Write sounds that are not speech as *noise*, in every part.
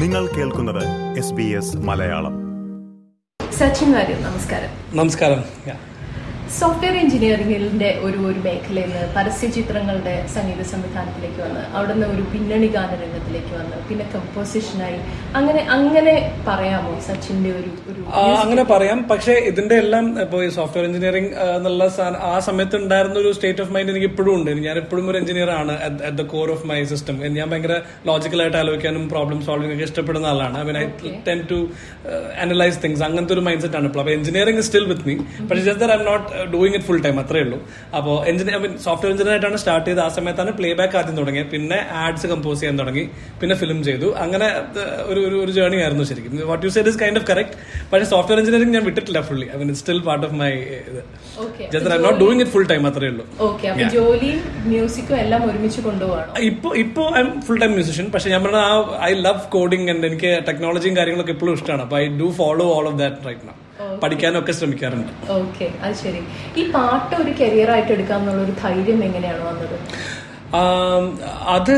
നിങ്ങൾ കേൾക്കുന്നത് S B S Malayalam Sachin Warrier നമസ്കാരം നമസ്കാരം. സോഫ്റ്റ്വെയർ എഞ്ചിനീയറിംഗിന്റെ ഒരു ഒരു മേഖലയിൽ നിന്ന് പരസ്യ ചിത്രങ്ങളുടെ സംഗീത സംവിധാനത്തിലേക്ക് വന്ന് അവിടുന്ന് ഒരു പിന്നണി ഗാന രംഗത്തിലേക്ക് വന്ന് പിന്നെ കമ്പോസിഷനായി അങ്ങനെ അങ്ങനെ പറയാമോ സച്ചിന്റെ ഒരു ഒരു അങ്ങനെ പറയാം. പക്ഷേ ഇതിന്റെ എല്ലാം ഇപ്പോൾ സോഫ്റ്റ്വെയർ എഞ്ചിനീയറിംഗ് എന്നുള്ള ആ സമയത്ത് ഉണ്ടായിരുന്ന ഒരു സ്റ്റേറ്റ് ഓഫ് മൈൻഡ് എനിക്ക് ഇപ്പോഴും ഉണ്ട്. ഞാൻ എപ്പോഴും ഒരു എഞ്ചിനീയർ ആണ് at the core of my system ഞാൻ ഭയങ്കര ലോജിക്കലായിട്ട് ആലോചിക്കാനും പ്രോബ്ലം സോൾവിംഗ് ഒക്കെ ഇഷ്ടപ്പെടുന്ന ആളാണ്. I mean I tend to analyse things അങ്ങനത്തെ ഒരു മൈൻഡ് സെറ്റ് ആണ് ഇപ്പോൾ അപ്പോൾ എഞ്ചിനീയറിംഗ് സ്റ്റിൽ വിത്ത് മീ പക്ഷേ just I not doing it full time അത്രേ ഉള്ളൂ. അപ്പോൾ engineer I mean software engineer ആയിട്ടാണ് സ്റ്റാർട്ട് ചെയ്ത് ആ സമയത്താണ് പ്ലേ ബാക്ക് ആദ്യം തുടങ്ങിയത്. പിന്നെ ആഡ്സ് കമ്പോസ് ചെയ്യാൻ തുടങ്ങി. പിന്നെ ഫിലിം ചെയ്തു. അങ്ങനെ ഒരു ഒരു ജേർണി ആയിരുന്നു ശരിക്കും. What you said is kind of correct പക്ഷേ സോഫ്റ്റ്വെയർ എഞ്ചിനീയറിംഗ് ഞാൻ വിട്ടിട്ടില്ല fully I mean still part of my ഇത്. Okay. Just I not doing it full time അത്രേ ഉള്ളൂ. ജോലിയും മ്യൂസിക്കും എല്ലാം ഒരുമിച്ച് കൊണ്ടുപോകണം? ഇപ്പൊ ഇപ്പൊ I M full time musician പക്ഷെ ഞാൻ പറഞ്ഞ ഐ ലവ് കോഡിംഗ് ആൻഡ് എനിക്ക് ടെക്നോളജിയും കാര്യങ്ങളൊക്കെ ഇപ്പോഴും ഇഷ്ടമാണ് അപ്പൊ I do follow all of that right now പഠിക്കാനൊക്കെ ശ്രമിക്കാറുണ്ട്. ഓക്കെ അത് ശരി. ഈ പാട്ട് ഒരു കരിയർ ആയിട്ട് എടുക്കാന്നുള്ള ഒരു ധൈര്യം എങ്ങനെയാണ് വന്നത്? അത്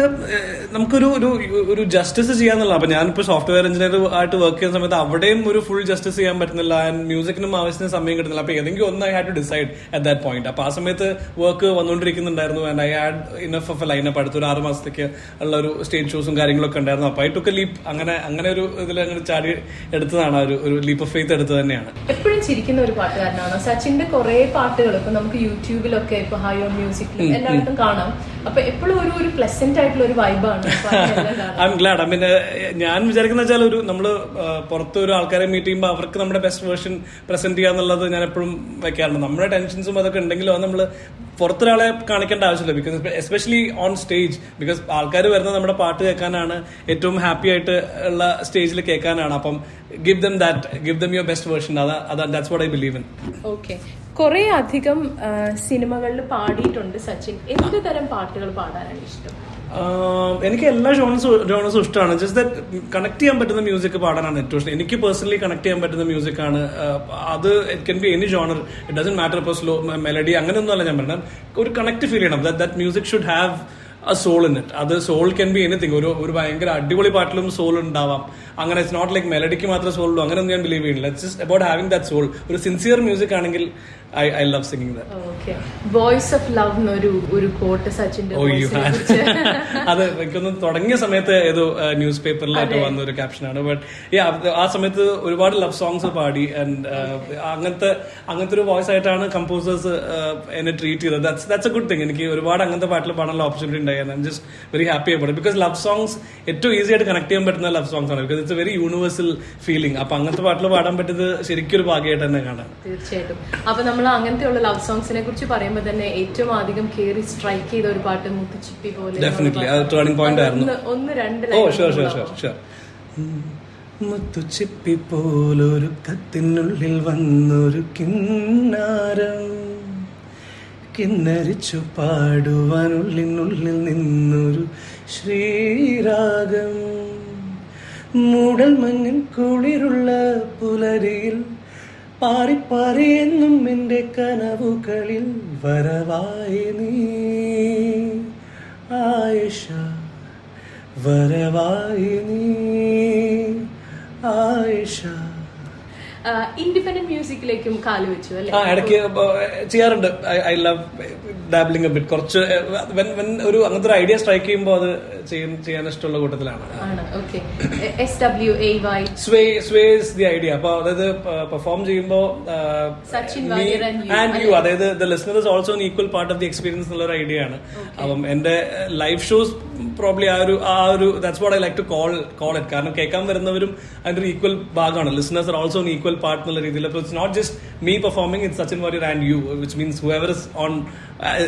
നമുക്കൊരു ഒരു ഒരു ജസ്റ്റിസ് ചെയ്യാന്നുള്ള അപ്പൊ ഞാനിപ്പോ സോഫ്റ്റ്വെയർ എഞ്ചിനീയർ ആയിട്ട് വർക്ക് ചെയ്യുന്ന സമയത്ത് അവിടെയും ഒരു ഫുൾ ജസ്റ്റിസ് ചെയ്യാൻ പറ്റുന്നില്ല ആൻഡ് മ്യൂസിക്കിനും ആവശ്യത്തിന് സമയം കിട്ടുന്നില്ല. അപ്പൊ ഏതെങ്കിലും ഒന്ന് I had to decide at that point അപ്പൊ ആ സമയത്ത് work വന്നുകൊണ്ടിരിക്കുന്നുണ്ടായിരുന്നു and I had enough of a lineup അടുത്തൊരു ആറ് മാസത്തേക്ക് ഉള്ള ഒരു സ്റ്റേജ് ഷോസും കാര്യങ്ങളൊക്കെ ഉണ്ടായിരുന്നു. അപ്പൊ ഐ ടുക്ക് ലീപ്പ് അങ്ങനെ അങ്ങനെ ഒരു ഇതിൽ അങ്ങനെ ചാടി എടുത്തതാണ്. ഒരു ഒരു ലീപ്പ് ഓഫ് ഫെയ്ത്ത് എടുത്തത് തന്നെയാണ്. എപ്പോഴും ചിരിക്കുന്ന ഒരു പാട്ടുകാരനാണ്? സച്ചിന്റെ കുറെ പാട്ടുകൾ ഇപ്പൊ നമുക്ക് യൂട്യൂബിലൊക്കെ ഇപ്പൊ ഹയോ മ്യൂസിക്കിലും എല്ലായിടത്തും കാണാം. അപ്പൊ എപ്പോഴും ഒരു ഒരു പ്ലസന്റ് ആയിട്ടുള്ള ഒരു വൈബാണ് ഐ എം ഗ്ലാഡ് മീൻ ഞാൻ വിചാരിക്കുന്ന വെച്ചാൽ ഒരു നമ്മൾ പുറത്ത് ഒരു ആൾക്കാരെ മീറ്റ് ചെയ്യുമ്പോൾ അവർക്ക് നമ്മുടെ ബെസ്റ്റ് വേർഷൻ പ്രസന്റ് ചെയ്യാന്നുള്ളത് ഞാൻ എപ്പോഴും വെക്കാറുണ്ട്. നമ്മുടെ ടെൻഷൻസും അതൊക്കെ ഉണ്ടെങ്കിലും അത് നമ്മൾ പുറത്തൊരാളെ കാണിക്കേണ്ട ആവശ്യമില്ല. Because especially on stage because ആൾക്കാർ വരുന്നത് നമ്മുടെ പാട്ട് കേൾക്കാനാണ് ഏറ്റവും ഹാപ്പി ആയിട്ട് ഉള്ള സ്റ്റേജിൽ കേൾക്കാനാണ്. അപ്പം give them that give them your best version അതാ that's what I believe in okay കുറെ അധികം സിനിമകളിൽ പാടിയിട്ടുണ്ട് സച്ചിൻ. എന്ത് തരം പാട്ടുകൾ പാടാനാണ് ഇഷ്ടം? എനിക്ക് എല്ലാ ജോണസും ജോണസും ഇഷ്ടമാണ് ജസ്റ്റ് ദാറ്റ് കണക്ട് ചെയ്യാൻ പറ്റുന്ന മ്യൂസിക് പാടാനാണ് ഏറ്റവും ഇഷ്ടം. എനിക്ക് പേഴ്സണലി കണക്ട് ചെയ്യാൻ പറ്റുന്ന മ്യൂസിക് ആണ് അത് it can be any genre it doesn't matter ഇപ്പോൾ സ്ലോ മെലഡി അങ്ങനെയൊന്നും അല്ല ഞാൻ പറഞ്ഞത്. ഒരു കണക്ട് ഫീൽ ചെയ്യണം. That that music should have a soul in it അത് സോൾ കൻ ബി എനിത്തിങ് ഒരു ഒരു ഭയങ്കര അടിപൊളി പാട്ടിലും സോൾ ഉണ്ടാവാം. അങ്ങനെ ഇറ്റ്സ് നോട്ട് ലൈക്ക് മെലഡിക്ക് മാത്രമേ സോൾ ഉള്ളൂ. അങ്ങനെയൊന്നും ഞാൻ ബിലീവ് ചെയ്യുന്നില്ല it's just about having that soul ഒരു സിൻസിയർ മ്യൂസിക് ആണെങ്കിൽ I I love singing that okay voice of love എന്നൊരു ഒരു കോട്ട് സച്ചിന്റെ Oh, *laughs* അത് എനിക്കൊന്ന് തുടങ്ങിയ സമയത്ത് ഏതോ ന്യൂസ് പേപ്പറിലായിട്ട് വന്ന ഒരു ക്യാപ്ഷനാണ് ബട്ട് ആ സമയത്ത് ഒരുപാട് ലവ് സോങ്സ് പാടി. ആൻഡ് അങ്ങനത്തെ അങ്ങനത്തെ ഒരു വോയിസ് ആയിട്ടാണ് കമ്പോസേഴ്സ് എന്നെ ട്രീറ്റ് ചെയ്തത്. That's that's a good thing എനിക്ക് ഒരുപാട് അങ്ങനത്തെ പാട്ടിൽ പാടാനുള്ള ഓപ്പർച്യൂണിറ്റി ഉണ്ടായി. I just very happy about because love songs ഏറ്റവും ഈസി ആയിട്ട് കണക്ട് ചെയ്യാൻ പറ്റുന്ന ലവ് സോങ്സ് ആണ്. Because it's very universal feeling അപ്പൊ അങ്ങനത്തെ പാട്ടിൽ പാടാൻ പറ്റിയത് ശരിക്കും ഒരു ഭാഗ്യമായിട്ട് തന്നെ കാണാം. തീർച്ചയായിട്ടും. അപ്പൊ നമ്മൾ അങ്ങനത്തെയുള്ള ലവ് സോങ്സിനെ കുറിച്ച് പറയുമ്പോൾ തന്നെ ഏറ്റവും അധികം കേറി സ്ട്രൈക്ക് ചെയ്ത ഒരു പാട്ട് മുത്തുച്ചിപ്പി പോലെ ഡെഫിനറ്റ്ലി അത് ടേണിംഗ് പോയിന്റ് ആയിരുന്നു. ഒന്ന്- രണ്ട് oh sure sure sure sure മുത്തുച്ചിപ്പി പോലൊരു കത്തിനുള്ളിൽ വന്നൊരു കിന്നാരം. കിന്നരിച്ചു പാടുവാനുള്ളിനുള്ളിൽ നിന്നൊരു ശ്രീരാഗം. മൂടൽ മഞ്ഞിൻ കുളിരുള്ള പുലരിയിൽ പാറി പാറി എന്നും എന്റെ കനവുകളിൽ വരവായി നീ. ആയിഷ വരവായി നീ. ആയിഷ. ഇൻഡിപെൻഡന്റ് മ്യൂസിക്കിലേക്കും കാൽ വെച്ചു അല്ലേ? ഇടയ്ക്ക് ചെയ്യാറുണ്ട്. ഐ ലവ് ഡാബ്ലിംഗ് ബിറ്റ് കുറച്ച് ഒരു അങ്ങനത്തെ ഒരു ഐഡിയ സ്ട്രൈക്ക് ചെയ്യുമ്പോൾ അത് ചെയ്യാൻ ഇഷ്ടമുള്ള കൂട്ടത്തിലാണ്. സ്വേ ദി ഐഡിയ അപ്പൊ അതായത് പെർഫോം ചെയ്യുമ്പോൾ ആൻഡ് യു അതായത് the listener is also equal part of the experience എന്നുള്ള ഒരു ഐഡിയ ആണ്. അപ്പം എന്റെ ലൈവ് ഷോസ് പ്രോബ്ലി ആ ഒരു ആ ഒരു that's what I like to call call it കാരണം കേൾക്കാൻ വരുന്നവരും അതിന്റെ ഒരു ഈക്വൽ ഭാഗമാണ്. Listeners are also equal part എന്നുള്ള രീതിയിൽ അപ്പോൾ it's not just me performing it Sachin Warrier and you which means whoever is on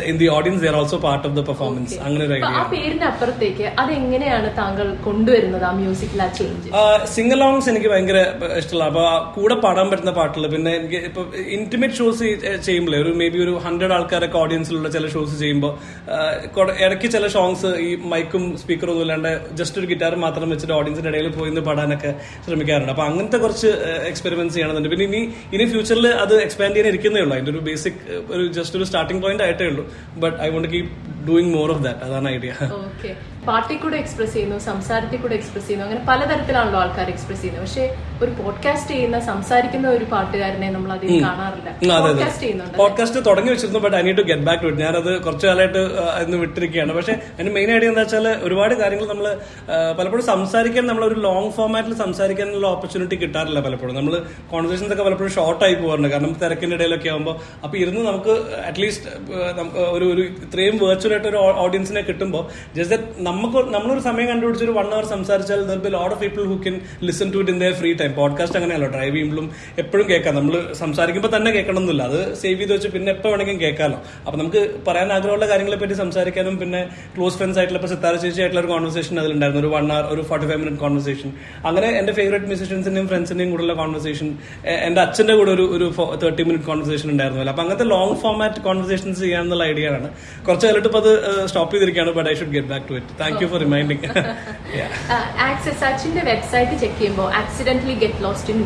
in the audience they're also part of the performance അങ്ങനെ ഒരു ഐഡിയ ആ പേരിന് അപ്പുറത്തേക്ക് അതെങ്ങനെയാണ് താങ്കൾ കൊണ്ടുവരുന്നത് ആ മ്യൂസിക്കിൽ ആ ചേഞ്ച് സിംഗലോങ്സ് എനിക്ക് ഭയങ്കര ഇഷ്ടമുള്ള അപ്പൊ ആ കൂടെ പാടാൻ പറ്റുന്ന പാട്ടുകൾ പിന്നെ എനിക്ക് ഇപ്പൊ ഇന്റിമേറ്റ് ഷോസ് ചെയ്യുമ്പോൾ ഒരു മേ ബി ഒരു ഹൺഡ്രഡ് ആൾക്കാരൊക്കെ ഓഡിയൻസിലുള്ള ചില ഷോസ് ചെയ്യുമ്പോൾ ഇടയ്ക്ക് ചില സോങ്സ് ഈ മൈക്കും സ്പീക്കറും ഒന്നും ഇല്ലാണ്ട് ജസ്റ്റ് ഒരു ഗിറ്റാർ മാത്രം വെച്ചിട്ട് ഓഡിയൻസിന്റെ ഇടയിൽ പോയി നിന്ന് പാടാനൊക്കെ ശ്രമിക്കാറുണ്ട്. അപ്പൊ അങ്ങനത്തെ കുറച്ച് എക്സ്പെരിമെന്റ്സ് ചെയ്യണമെന്നുണ്ട്. പിന്നെ ഇനി ഇനി ഫ്യൂച്ചറിൽ അത് എക്സ്പാൻഡ് ചെയ്യാൻ ഇരിക്കുന്നേ ഉള്ളൂ. അതിന്റെ ഒരു ബേസിക് ഒരു ജസ്റ്റ് ഒരു സ്റ്റാർട്ടിംഗ് പോയിന്റ് ആയിട്ടേ ഉള്ളൂ. But I won't keep doing more of that അതാണ് ഐഡിയ ഓക്കെ. പാർട്ടി കൂടെ എക്സ്പ്രസ് ചെയ്യുന്നു സംസാരത്തിൽ കൂടെ എക്സ്പ്രസ് ചെയ്യുന്നു അങ്ങനെ പലതരത്തിലാണല്ലോ ആൾക്കാർ എക്സ്പ്രസ് ചെയ്യുന്നത്. പക്ഷേ ഒരു പോഡ്കാസ്റ്റ് ചെയ്യുന്ന സംസാരിക്കുന്ന ഒരു പാട്ടുകാരനെ നമ്മൾ അധികം കാണാറില്ല. അതെ അതെ. പോഡ്കാസ്റ്റ് ചെയ്യുന്നുണ്ട് പോഡ്കാസ്റ്റ് തുടങ്ങി വെച്ചിരുന്നു but I need to get back to it ഞാനത് കുറച്ച് കാലമായിട്ട് ഇന്ന് വിട്ടിരിക്കുകയാണ്. പക്ഷെ അതിന് മെയിൻ ഐഡിയ എന്താ വെച്ചാൽ ഒരുപാട് കാര്യങ്ങൾ നമ്മൾ പലപ്പോഴും സംസാരിക്കാൻ നമ്മൾ ഒരു ലോങ് ഫോമാറ്റിൽ സംസാരിക്കാനുള്ള ഓപ്പർച്യൂണിറ്റി കിട്ടാറില്ല പലപ്പോഴും. നമ്മൾ കോൺവെർസേഷൻസ് ഒക്കെ പലപ്പോഴും ഷോർട്ട് ആയി പോകാറുണ്ട്. കാരണം തിരക്കിന്റെ ഇടയിലൊക്കെ ആകുമ്പോൾ അപ്പൊ ഇരുന്ന് നമുക്ക് അറ്റ്ലീസ്റ്റ് ഒരു ഒരു ഇത്രയും വെർച്വൽ ആയിട്ട് ഒരു ഓഡിയൻസിനെ കിട്ടുമ്പോൾ ജസ്റ്റ് നമുക്ക് നമ്മളൊരു സമയം കണ്ടുപിടിച്ച് ഒരു വൺ അവർ സംസാരിച്ചാൽ be lot of people who can listen to it in the free time podcast അങ്ങനെയല്ലോ drive ചെയ്യുമ്പോഴും എപ്പോഴും കേൾക്കാം. നമ്മൾ സംസാരിക്കുമ്പോൾ തന്നെ കേൾക്കണമെന്നില്ല. അത് സേവ് ചെയ്ത് വെച്ച് പിന്നെ എപ്പോൾ വേണമെങ്കിലും കേൾക്കാമല്ലോ അപ്പം നമുക്ക് പറയാൻ ആഗ്രഹമുള്ള കാര്യങ്ങളെ പറ്റി സംസാരിക്കാനും പിന്നെ ക്ലോസ് ഫ്രണ്ട്സ് ആയിട്ടുള്ള ഇപ്പോൾ സിത്താര ചേച്ചി ആയിട്ടുള്ള ഒരു കോൺവെർസേഷൻ അതിലുണ്ടായിരുന്നു. ഒരു വൺ അവർ ഒരു ഫോർട്ടി ഫൈവ് മിനിറ്റ് കോൺവെർസേഷൻ അങ്ങനെ എന്റെ ഫേവറേറ്റ് മ്യൂസിഷ്യൻസിന്റെയും ഫ്രണ്ട്സിന്റെയും കൂടെയുള്ള കോൺവെർസേഷൻ എന്റെ അച്ഛന്റെ കൂടെ ഒരു ഒരു തേർട്ടി മിനിറ്റ് കോൺവെർസേഷൻ ഉണ്ടായിരുന്നല്ലോ. അപ്പം അങ്ങനത്തെ ലോങ് ഫോമാറ്റ് കോൺവെർസേഷൻസ് ചെയ്യാനുള്ള ഐഡിയ ആണ്. കുറച്ച് കാലത്ത് ഇപ്പോൾ അത് സ്റ്റോപ്പ് ചെയ്തിരിക്കുകയാണ് but I should get back to it thank you for reminding access സച്ചിന്റെ വെബ്സൈറ്റ് ചെക്ക് ചെയ്യുമ്പോൾ ആക്സിഡന്റലി ഗെറ്റ് ലോസ്റ്റ് ഇൻ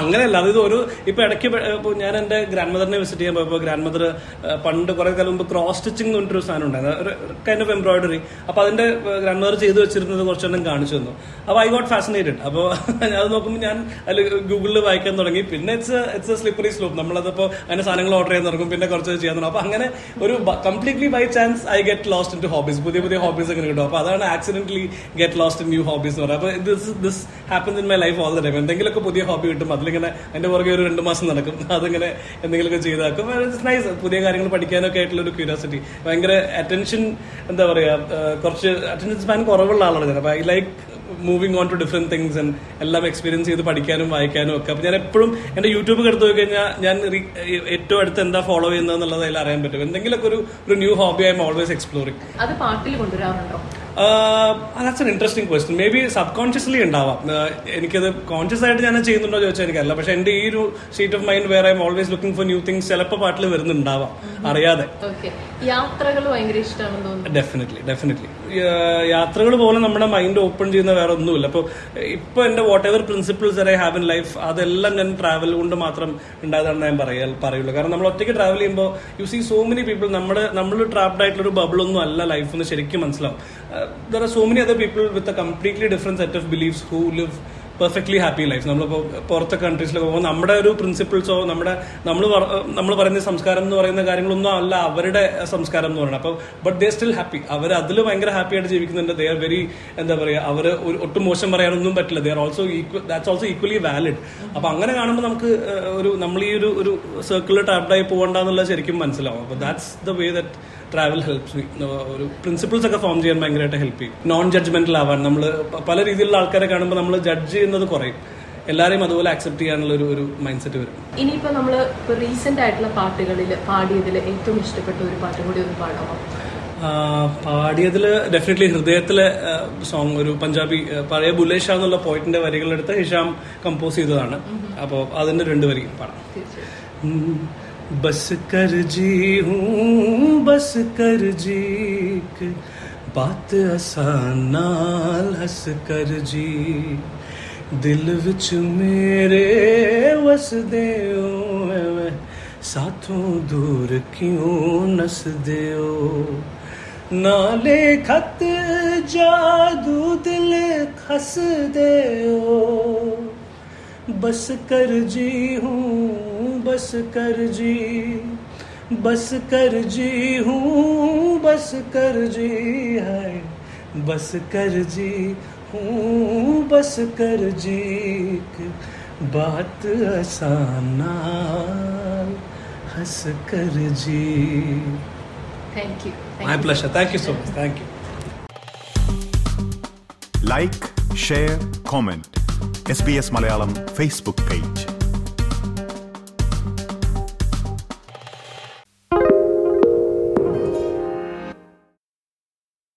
അങ്ങനെയല്ല അത് ഒരു ഇപ്പൊ ഇടയ്ക്ക് ഞാൻ എന്റെ ഗ്രാൻഡ് മദറിനെ വിസിറ്റ് ചെയ്യാൻ പോയപ്പോ ഗ്രാൻഡ് മദർ പണ്ട് കുറെ കാലം മുമ്പ് ക്രോസ് സ്റ്റിച്ചിങ് എന്ന് പറഞ്ഞൊരു സാധനം ഉണ്ടായിരുന്നു. ഒരു കൈൻഡ് ഓഫ് എംബ്രോയിഡറി അപ്പൊ അതിന്റെ ഗ്രാൻഡ് മദർ ചെയ്തു വെച്ചിരുന്നത് കുറച്ചെണ്ണം കാണിച്ചു തന്നു. അപ്പൊ ഐ ഗോട്ട് ഫാസിനേറ്റഡ് അപ്പൊ *laughs* അത് നോക്കുമ്പോൾ ഞാൻ അതിൽ ഗൂഗിളിൽ വായിക്കാൻ തുടങ്ങി. പിന്നെ it's it's a slippery slope നമ്മളതിപ്പോ അതിന്റെ സാധനങ്ങൾ ഓർഡർ ചെയ്യാൻ തുടങ്ങും. പിന്നെ കുറച്ച് ചെയ്യാൻ തുടങ്ങും. അപ്പൊ അങ്ങനെ ഒരു completely by chance I get lost in to hobbies പുതിയ പുതിയ ഹോബീസ് അങ്ങനെ കിട്ടും. അപ്പൊ അതാണ് accidentally get lost in new hobbies എന്ന് പറയുന്നത്. അപ്പൊ this this happens in my life all the time എന്തെങ്കിലുമൊക്കെ പുതിയ ഹോബി കിട്ടും അതിലിങ്ങനെ അതിന്റെ പുറകെ ഒരു രണ്ട് മാസം നടക്കും. അതിങ്ങനെ എന്തെങ്കിലുമൊക്കെ ചെയ്താക്കും. നൈസ് പുതിയ കാര്യങ്ങൾ പഠിക്കാനൊക്കെ ആയിട്ടുള്ള ഒരു ക്യൂരിയോസിറ്റി ഭയങ്കര അറ്റൻഷൻ എന്താ പറയാ കുറച്ച് അറ്റൻഷൻ സ്പാൻ കുറവുള്ള ആളാണ് ഞാൻ. അപ്പൊ I like moving on to different things and എല്ലാം എക്സ്പീരിയൻസ് ചെയ്ത് പഠിക്കാനും വായിക്കാനും ഒക്കെ. അപ്പൊ ഞാൻ എപ്പോഴും എന്റെ യൂട്യൂബ് എടുത്തു നോക്കി കഴിഞ്ഞാൽ ഞാൻ ഏറ്റവും അടുത്ത് എന്താ ഫോളോ ചെയ്യുന്നതെന്നുള്ളത് അതിൽ അറിയാൻ പറ്റും. എന്തെങ്കിലുമൊക്കെ ഒരു ഒരു new hobby I'm always exploring അത് പാട്ടിൽ കൊണ്ടുവരാറുണ്ടോ? That's an interesting question may be sub consciously ഉണ്ടാവാം എനിക്കത് കോൺഷ്യസ് ആയിട്ട് ഞാൻ ചെയ്യുന്നുണ്ടോ ചോദിച്ചാൽ എനിക്കല്ല പക്ഷെ എന്റെ ഈ ഒരു സ്റ്റേറ്റ് ഓഫ് മൈൻഡ് വേറെ I'm always looking for new things ചിലപ്പോൾ പാട്ടിൽ വരുന്നുണ്ടാവാം. അറിയാതെ. യാത്രകൾ ഭയങ്കര ഇഷ്ടമാണെന്ന് തോന്നുന്നു. ഡെഫിനറ്റ്ലി ഡെഫിനറ്റ്ലി യാത്രകൾ പോലെ നമ്മുടെ മൈൻഡ് ഓപ്പൺ ചെയ്യുന്ന വേറെ ഒന്നുമില്ല. അപ്പോൾ ഇപ്പൊ എന്റെ whatever principles I have in life അതെല്ലാം ഞാൻ ട്രാവൽ കൊണ്ട് മാത്രം ഉണ്ടായതാണെന്ന് ഞാൻ പറയാ പറയുള്ളൂ. കാരണം നമ്മൾ ഒറ്റയ്ക്ക് ട്രാവൽ ചെയ്യുമ്പോൾ you see so many people നമ്മുടെ നമ്മൾ ട്രാപ്ഡ് ആയിട്ടുള്ള ഒരു ബബിൾ ഒന്നും അല്ല ലൈഫ് എന്ന് ശരിക്കും മനസ്സിലാവും. There are so many other people with a completely different set of beliefs who live perfectly happy life നമ്മളിപ്പോൾ പുറത്തെ കൺട്രീസിലൊക്കെ പോകുമ്പോൾ നമ്മുടെ ഒരു പ്രിൻസിപ്പിൾസോ നമ്മുടെ നമ്മൾ നമ്മൾ പറയുന്ന സംസ്കാരം എന്ന് പറയുന്ന കാര്യങ്ങളൊന്നും അല്ല അവരുടെ സംസ്കാരം എന്ന് പറയുന്നത്. അപ്പോൾ ബട്ട് ദേ സ്റ്റിൽ ഹാപ്പി അവർ അതിൽ ഭയങ്കര ഹാപ്പി ആയിട്ട് ജീവിക്കുന്നുണ്ട്. ദേ ആർ വെരി എന്താ പറയുക അവർ ഒട്ടും മോശം പറയാനൊന്നും പറ്റില്ല. They are also equal that's also equally valid അപ്പോൾ അങ്ങനെ കാണുമ്പോൾ നമുക്ക് ഒരു നമ്മൾ ഈ ഒരു ഒരു സർക്കിളിൽ ടാപ്ഡായി പോകണ്ടെന്നുള്ളത് ശരിക്കും മനസ്സിലാവും. അപ്പോൾ that's the way that travel helps ഒരു പ്രിൻസിപ്പിൾസ് ഒക്കെ ഫോം ചെയ്യാൻ ഭയങ്കരമായിട്ട് ഹെൽപ്പ് ചെയ്യും. നോൺ ജഡ്ജ്മെന്റൽ ആവാൻ നമ്മൾ പല രീതിയിലുള്ള ആൾക്കാരെ കാണുമ്പോൾ നമ്മൾ ജഡ്ജ് ചെയ്യുന്നത് കുറയും. എല്ലാരെയും അതുപോലെ ആക്സെപ്റ്റ് ചെയ്യാനുള്ള ഒരു ഒരു മൈൻഡ് സെറ്റ് വരും. ഇനിയിപ്പോ നമ്മൾ റീസെന്റ് ആയിട്ടുള്ള പാട്ടുകളിൽ പാടിയതിൽ ഏറ്റവും ഇഷ്ടപ്പെട്ട ഒരു പാട്ട് കൂടി ഒന്ന് പാടാമോ? പാടിയതിൽ പാടിയതിൽ ഡെഫിനറ്റ്ലി ഹൃദയത്തിലെ സോങ് ഒരു പഞ്ചാബി പഴയ ബുലേ ഷാ എന്നുള്ള പോയിന്റിന്റെ വരികളെടുത്ത് ഹിഷാം കമ്പോസ് ചെയ്തതാണ്. അപ്പോൾ അതിന്റെ രണ്ട് വരി പാടാം. बस कर जी हूँ बस कर जी के बात आसान नाल हस कर जी दिल विच मेरे वसदे हो एवें साथों दूर क्यों नसदे हो नाले खत जादू दिल खस दे हो बस कर जी हूँ बस कर जी बस कर जी हूँ बस कर जी है। बस कर जी हूँ बस कर जी बात आसाना हंस कर जी। Thank you my pleasure thank you so much thank you like share comment S B S Malayalam Facebook page